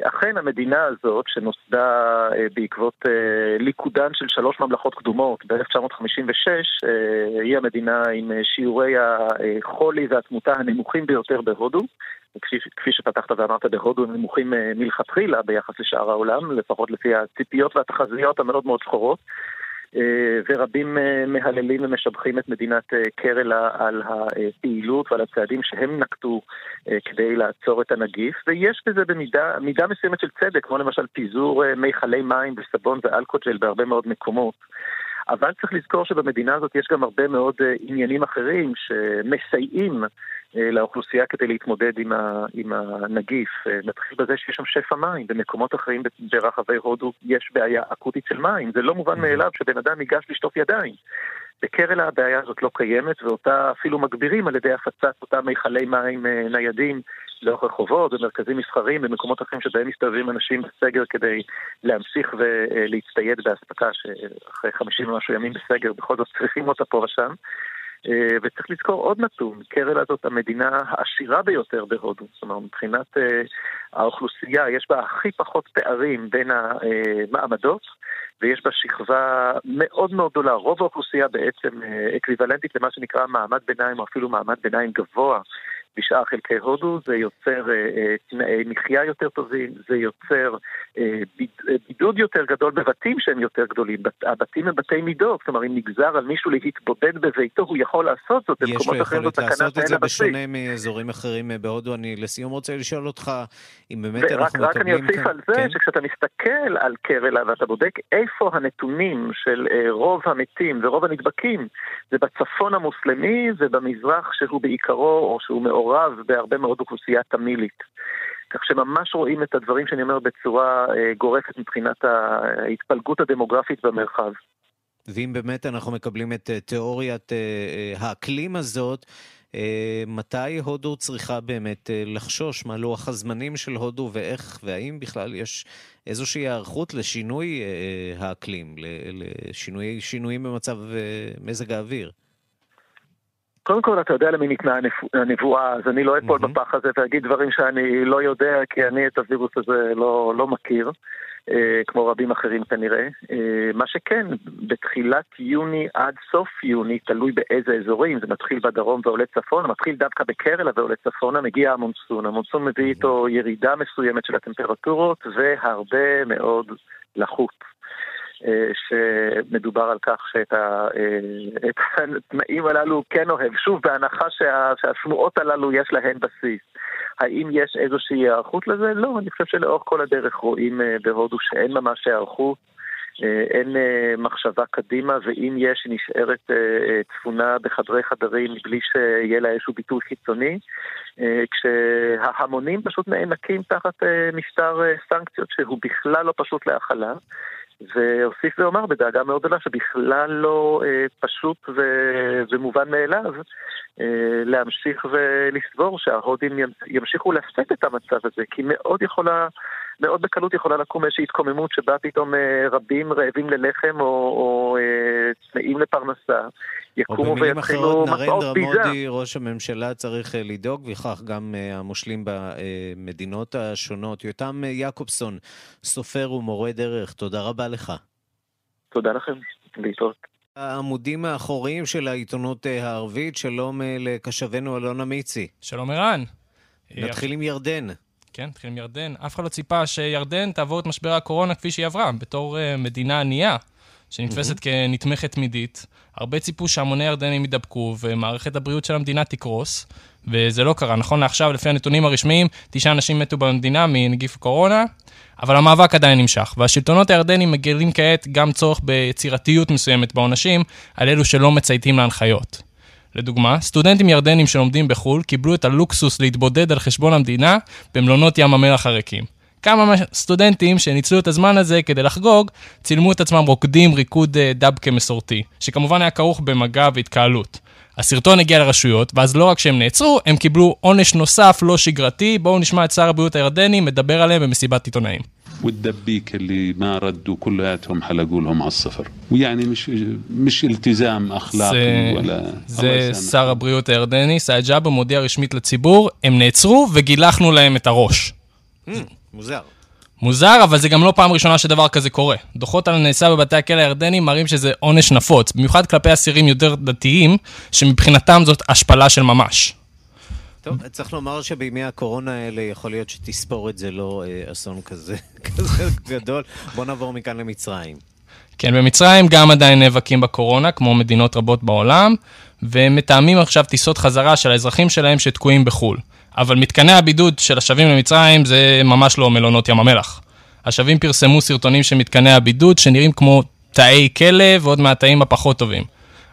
אכן המדינה הזאת, שנוסדה אה, בעקבות אה, ליכודן של שלוש ממלכות קדומות ב-1956, אה, היא המדינה עם שיעורי החולי והתמותה הנמוכים ביותר בהודו. כפי שפתחת ואמרת, בהודו הם נמוכים מלכתחילה ביחס לשאר העולם, לפחות לפי הציפיות והתחזיות המאוד מאוד שחורות. אה, ורבים אה, מהללים ומשבחים את מדינת אה, קרלה על הפעילות ועל הצעדים שהם נקטו כדי לעצור את הנגיף, ויש בזה במידה מידה מסוימת של צדק, כמו למשל פיזור מיכלי מים וסבון ואלכוג'ל בהרבה מאוד מקומות. אבל צריך לזכור שבמדינה הזאת יש גם הרבה מאוד עניינים אחרים שמסייעים לאוכלוסייה כדי להתמודד עם, ה, עם הנגיף. נתחיל בזה שיש שם שפע מים, במקומות אחרים ברחבי הודו יש בעיה אקוטית של מים, זה לא מובן מאליו שבן אדם ייגש לשטוף ידיים. בקרלה הבעיה הזאת לא קיימת, ואותה אפילו מגבירים על ידי הפצת אותם מיכלי מים ניידים לאורך רחובות, במרכזים מסחריים, במקומות אחרים שבהם מסתובבים אנשים בסגר כדי להמשיך ולהצטייד באספקה שאחרי 50 ומשהו ימים בסגר בכל זאת צריכים אותה פה ושם. אה, וצריך לזכור עוד נתון, קרלה זאת המדינה העשירה ביותר בהודו, זאת אומרת מבחינת אה, האוכלוסייה יש בה הכי פחות פערים בין המעמדות ויש בה שכבה מאוד מאוד גדולה, רוב האוכלוסייה בעצם אה, אקוויוולנטית למה שנקרא מעמד ביניים או אפילו מעמד ביניים גבוה בשאר חלקי הודו, זה יוצר אה, אה, תנאי מחיה יותר טובים, זה יוצר אה, ביד, בידוד יותר גדול בבתים שהם יותר גדולים. בת, הבתים הם בתי מידות, כלומר אם נגזר על מישהו להתבודד בביתו, הוא יכול לעשות זאת, במקומות אחרים זאת תקנה לעשות את זה בשונה מאזורים אחרים בהודו. אני לסיום רוצה לשאול אותך, אם באמת אנחנו מקבלים... רק אני אוסיף על זה, כן? שכשאתה מסתכל על קרלה ואתה בודק איפה הנתונים של רוב המתים ורוב הנדבקים, זה בצפון המוסלמי ובמזרח שהוא בעיקרו, או שהוא מעורב. מעורב בהרבה מאוד אוכלוסייה תמילית. כך שממש רואים את הדברים שאני אומר בצורה אה, גורפת מבחינת ההתפלגות הדמוגרפית במרחב. ואם באמת אנחנו מקבלים את אה, תיאוריית אה, האקלים הזאת, מתי הודו צריכה באמת לחשוש? מה לוח הזמנים של הודו ואיך, והאם בכלל יש איזושהי היערכות לשינוי האקלים, לשינויים במצב מזג האוויר? קודם כל, אתה יודע למי ניתנה הנבואה, אז אני לא אפול mm-hmm. בפח הזה ואגיד דברים שאני לא יודע, כי אני את הווירוס הזה לא, לא מכיר, אה, כמו רבים אחרים כנראה. אה, מה שכן, בתחילת יוני עד סוף יוני, תלוי באיזה אזורים, זה מתחיל בדרום ועולה צפונה, מתחיל דווקא בקרלה ועולה צפונה, מגיע המונסון. המונסון מביא איתו ירידה מסוימת של הטמפרטורות והרבה מאוד לחות. אה, שמדובר על כך שאת ה, אה, התנאים הללו כן אוהב. שוב, בהנחה שה, שהשמועות הללו יש להן בסיס. האם יש איזושהי היערכות לזה? לא, אני חושב שלאורך כל הדרך רואים אה, בהודו שאין ממש היערכות. אין מחשבה קדימה, ואם יש, היא נשארת תפונה בחדרי חדרים מבלי שיהיה לה איזשהו ביטוי חיצוני, כשההמונים פשוט נאנקים תחת משטר סנקציות שהוא בכלל לא פשוט להכלה. והוסיף ואומר בדאגה מאוד גדולה שבכלל לא אה, פשוט ו... ומובן מאליו אה, להמשיך ולסבור שההודים ימשיכו לשאת את המצב הזה, כי מאוד יכולה, מאוד בקלות יכולה לקום איזושהי התקוממות שבה פתאום אה, רבים רעבים ללחם או, או אה, צמאים לפרנסה, יקומו ויתחילו מסעות ביזה. נרנדרה מודי, ראש הממשלה, צריך לדאוג, וכך גם המושלים במדינות השונות. יותם יעקובסון, סופר ומורה דרך, תודה רבה לך. תודה לכם, להתראות. העמודים האחוריים של העיתונות אה, הערבית. שלום אה, לקשבנו אלונה מיצי. שלום ערן. נתחיל עם ירדן. כן, נתחיל עם ירדן. אף אחד לא ציפה שירדן תעבור את משבר הקורונה כפי שהיא עברה, בתור uh, מדינה ענייה, שנתפסת mm-hmm. כנתמכת תמידית. הרבה ציפו שהמוני ירדנים יידבקו ומערכת הבריאות של המדינה תקרוס, וזה לא קרה. נכון לעכשיו, לפי הנתונים הרשמיים, תשעה אנשים מתו במדינה מנגיף הקורונה, אבל המאבק עדיין נמשך, והשלטונות הירדנים מגלים כעת גם צורך ביצירתיות מסוימת בעונשים על אלו שלא מצייתים להנחיות. לדוגמה, סטודנטים ירדנים שלומדים בחו"ל קיבלו את הלוקסוס להתבודד על חשבון המדינה במלונות ים המלח הריקים. כמה סטודנטים שניצלו את הזמן הזה כדי לחגוג, צילמו את עצמם רוקדים ריקוד אה, דבקה מסורתי, שכמובן היה כרוך במגע והתקהלות. הסרטון הגיע לרשויות, ואז לא רק שהם נעצרו, הם קיבלו עונש נוסף לא שגרתי. בואו נשמע את שר הבריאות הירדני מדבר עליהם במסיבת עיתונאים. والدبيك اللي ما ردوا كلياتهم حلقوا لهم على الصفر ويعني مش مش التزام اخلاقي ولا זה שר הבריאות הירדני, סעד ג'אבר מודיע רשמית לציבור, הם נעצרו וגילחנו להם את הראש. מוזר. מוזר, אבל זה גם לא פעם ראשונה שדבר כזה קורה. דוחות על הנעשה בבתי הכלא הירדנים מראים שזה עונש נפוץ, במיוחד כלפי אסירים יותר דתיים, שמבחינתם זאת השפלה של ממש. טוב, צריך לומר שבימי הקורונה האלה יכול להיות שתספורת זה לא אה, אסון כזה, כזה גדול. בוא נעבור מכאן למצרים. כן, במצרים גם עדיין נאבקים בקורונה, כמו מדינות רבות בעולם, והם מתאמים עכשיו טיסות חזרה של האזרחים שלהם שתקועים בחו"ל. אבל מתקני הבידוד של השבים למצרים זה ממש לא מלונות ים המלח. השבים פרסמו סרטונים של מתקני הבידוד שנראים כמו תאי כלא ועוד מהתאים הפחות טובים.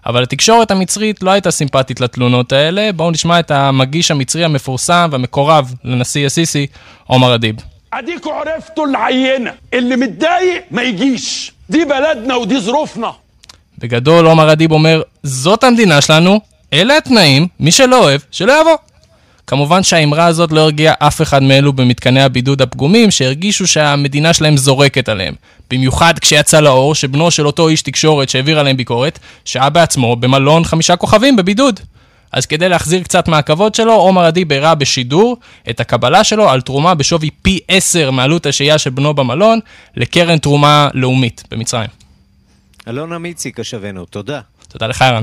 אבל התקשורת המצרית לא הייתה סימפטית לתלונות האלה. בואו נשמע את המגיש המצרי המפורסם והמקורב לנשיא א-סיסי, עומר אדיב. اديكوا عرفتوا العينه اللي متضايق ما يجيش دي بلدنا ودي ظروفنا בגדול, עומר אדיב אומר, זאת המדינה שלנו, אלה התנאים, מי שלא אוהב, שלא יבוא. כמובן שהאמרה הזאת לא הרגיעה אף אחד מאלו במתקני הבידוד הפגומים, שהרגישו שהמדינה שלהם זורקת עליהם. במיוחד כשיצא לאור שבנו של אותו איש תקשורת שהעביר עליהם ביקורת, שהה בעצמו במלון חמישה כוכבים בבידוד. אז כדי להחזיר קצת מהכבוד שלו, עומר אדיב הראה בשידור את הקבלה שלו על תרומה בשווי פי עשר מעלות השהייה של בנו במלון לקרן תרומה לאומית במצרים. אלון אמיצי, קשבנו, תודה. תודה לך, ערן.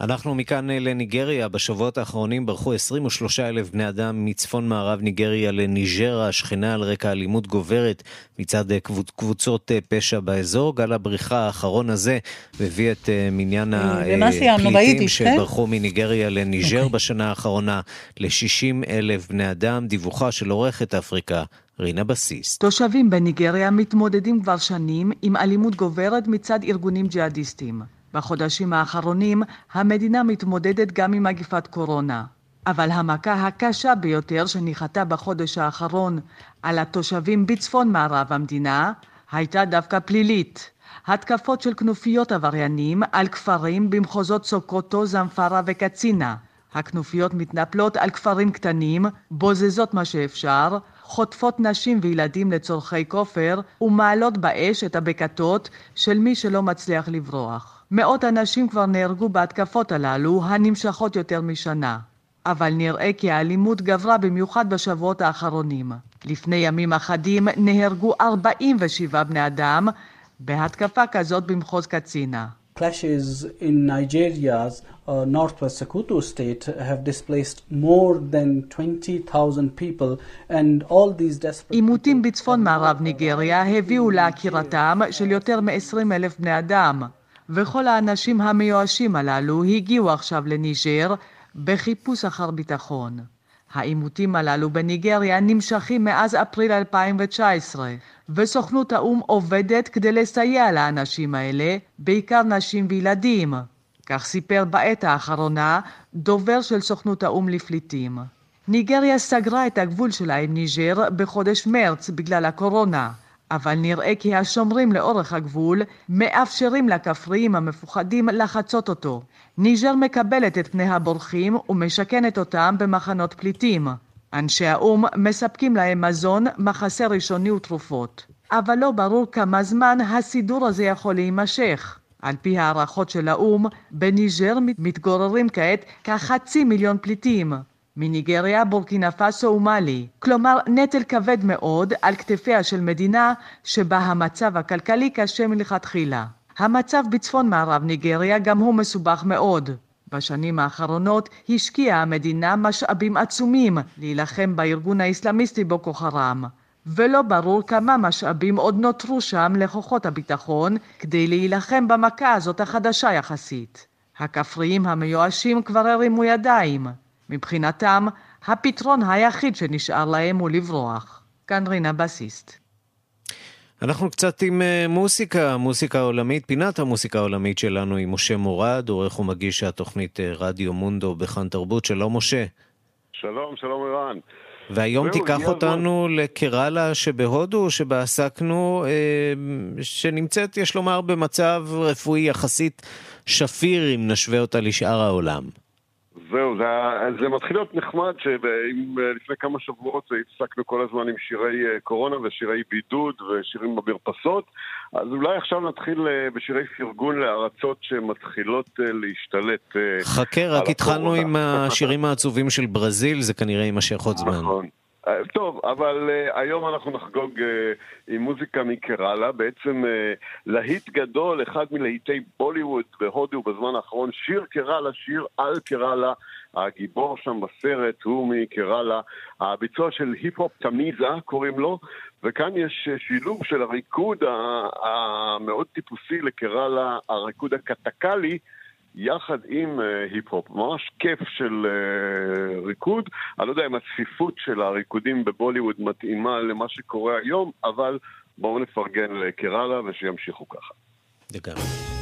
אנחנו מכאן אה, לניגריה. בשבועות האחרונים ברחו 23 אלף בני אדם מצפון מערב ניגריה לניג'ר השכנה על רקע אלימות גוברת מצד אה, קבוצות אה, פשע באזור. גל הבריחה האחרון הזה הביא את מניין הפליטים כן? שברחו מניגריה לניג'ר okay. אוקיי. בשנה האחרונה ל-60 אלף בני אדם. דיווחה של עורכת אפריקה רינה בסיס. תושבים בניגריה מתמודדים כבר שנים עם אלימות גוברת מצד ארגונים ג'יהאדיסטים. בחודשים האחרונים המדינה מתמודדת גם עם מגיפת קורונה. אבל המכה הקשה ביותר שניחתה בחודש האחרון על התושבים בצפון מערב המדינה הייתה דווקא פלילית. התקפות של כנופיות עבריינים על כפרים במחוזות סוקוטו, זמפרה וקצינה. הכנופיות מתנפלות על כפרים קטנים, בוזזות מה שאפשר, חוטפות נשים וילדים לצורכי כופר ומעלות באש את הבקתות של מי שלא מצליח לברוח. מאות אנשים כבר נהרגו בהתקפות הללו, הנמשכות יותר משנה. אבל נראה כי האלימות גברה במיוחד בשבועות האחרונים. לפני ימים אחדים נהרגו 47 בני אדם בהתקפה כזאת במחוז קצינה. Clashes in Nigeria's uh, northwest Sokoto state have displaced more than 20,000 people and all these desperate... עימותים בצפון מערב ניגריה הביאו לעקירתם של יותר מ-20 אלף בני אדם. וכל האנשים המיואשים הללו הגיעו עכשיו לניג'ר בחיפוש אחר ביטחון. העימותים הללו בניגריה נמשכים מאז אפריל 2019, וסוכנות האו"ם עובדת כדי לסייע לאנשים האלה, בעיקר נשים וילדים. כך סיפר בעת האחרונה דובר של סוכנות האו"ם לפליטים. ניגריה סגרה את הגבול שלה עם ניג'ר בחודש מרץ בגלל הקורונה. אבל נראה כי השומרים לאורך הגבול מאפשרים לכפריים המפוחדים לחצות אותו. ניג'ר מקבלת את פני הבורחים ומשכנת אותם במחנות פליטים. אנשי האו"ם מספקים להם מזון, מחסה ראשוני ותרופות. אבל לא ברור כמה זמן הסידור הזה יכול להימשך. על פי הערכות של האו"ם, בניג'ר מתגוררים כעת כחצי מיליון פליטים. מניגריה, בורקינה פאסו ומאלי. כלומר, נטל כבד מאוד על כתפיה של מדינה שבה המצב הכלכלי קשה מלכתחילה. המצב בצפון מערב ניגריה גם הוא מסובך מאוד. בשנים האחרונות השקיעה המדינה משאבים עצומים להילחם בארגון האסלאמיסטי בוקו חראם. ולא ברור כמה משאבים עוד נותרו שם לכוחות הביטחון כדי להילחם במכה הזאת החדשה יחסית. הכפריים המיואשים כבר הרימו ידיים. מבחינתם, הפתרון היחיד שנשאר להם הוא לברוח. כאן רינה בסיסט. אנחנו קצת עם uh, מוסיקה, מוסיקה עולמית, פינת המוסיקה העולמית שלנו עם משה מורד, עורך ומגיש התוכנית uh, רדיו מונדו בכאן תרבות. שלום משה. שלום, שלום ערן. והיום תיקח אותנו לקרלה שבהודו, שבה עסקנו, uh, שנמצאת, יש לומר, במצב רפואי יחסית שפיר, אם נשווה אותה לשאר העולם. זהו, זה, זה מתחיל להיות נחמד שלפני כמה שבועות הפסקנו כל הזמן עם שירי אה, קורונה ושירי בידוד ושירים במרפסות, אז אולי עכשיו נתחיל אה, בשירי פרגון לארצות שמתחילות אה, להשתלט. חכה, רק התחלנו עם השירים העצובים של ברזיל, זה כנראה יימשך עוד זמן. נכון. אה, טוב, אבל uh, היום אנחנו נחגוג uh, עם מוזיקה מקראלה, בעצם uh, להיט גדול, אחד מלהיטי בוליווד בהודו בזמן האחרון, שיר קראלה, שיר על קראלה, הגיבור שם בסרט הוא מקראלה, הביצוע של היפ-הופ תמיזה קוראים לו, וכאן יש שילוב של הריקוד המאוד טיפוסי לקראלה, הריקוד הקטקלי, יחד עם אה, היפ-הופ. ממש כיף של uh, ריקוד. אני לא יודע אם הצפיפות של הריקודים בבוליווד מתאימה למה שקורה היום, אבל בואו נפרגן לקראלה ושימשיכו ככה. לגמרי.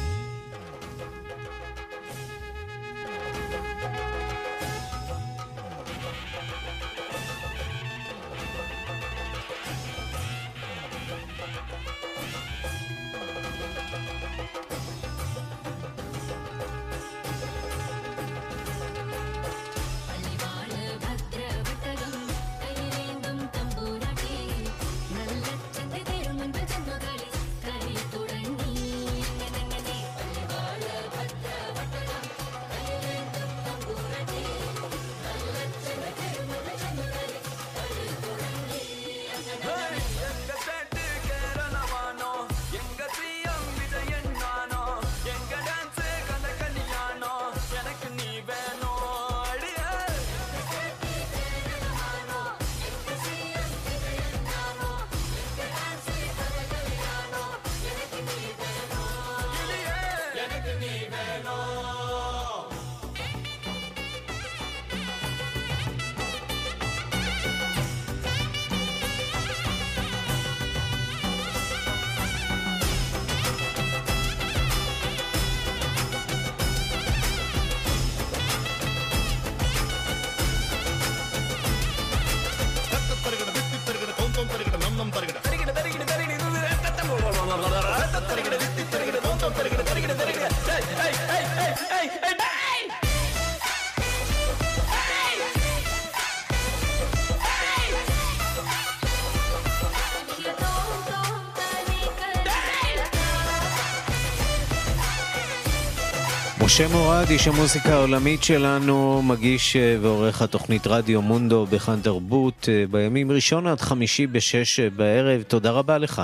משה מורד, איש המוזיקה העולמית שלנו, מגיש ועורך התוכנית רדיו מונדו בכאן תרבות בימים ראשון עד חמישי בשש בערב. תודה רבה לך.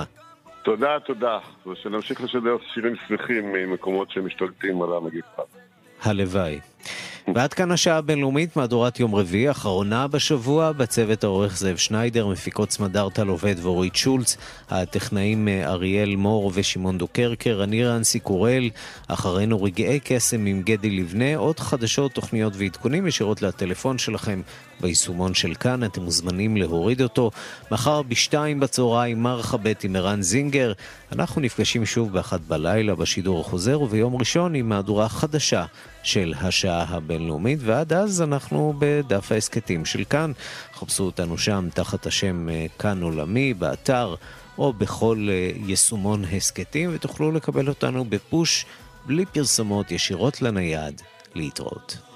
תודה, תודה. ושנמשיך לשדר שירים שמחים ממקומות שמשתלטים על המגיפה. הלוואי. ועד כאן השעה הבינלאומית, מהדורת יום רביעי, אחרונה בשבוע, בצוות העורך זאב שניידר, מפיקות סמדארטל עובד ואורית שולץ, הטכנאים אריאל מור ושמעון דוקרקר, אני רנסי קורל, אחרינו רגעי קסם עם גדי לבנה, עוד חדשות, תוכניות ועדכונים ישירות לטלפון שלכם ביישומון של כאן, אתם מוזמנים להוריד אותו. מחר בשתיים בצהריים מרחבת עם ערן זינגר, אנחנו נפגשים שוב באחת בלילה בשידור החוזר, וביום ראשון עם מהדורה חדשה של השעה הבינלאומית, ועד אז אנחנו בדף ההסכתים של כאן. חפשו אותנו שם תחת השם כאן עולמי, באתר או בכל יישומון הסכתים, ותוכלו לקבל אותנו בפוש בלי פרסומות ישירות לנייד. להתראות.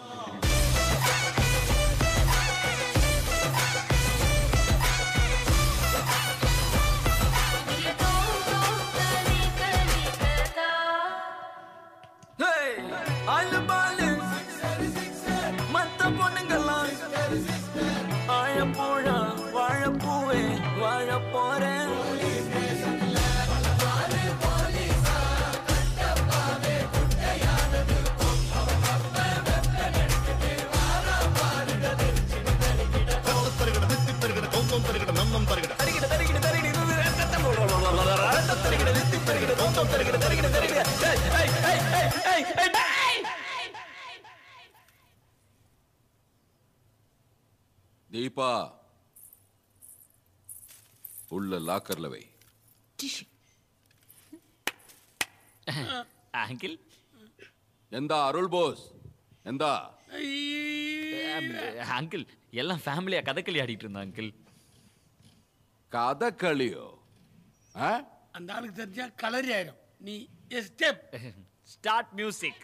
Locker లో వేయి uncle ಎಂದಾ Arul Bose uncle எல்லாம் ஃபேமிலியா கதக்களி ஆடிட்டு இருந்தா அங்கிள். கதகளியோ ஆ? அந்த ஆளுக்கு தெரிஞ்சா கலரி ஆயிடும் நீ ஸ்டெப் ஸ்டார்ட் மியூசிக்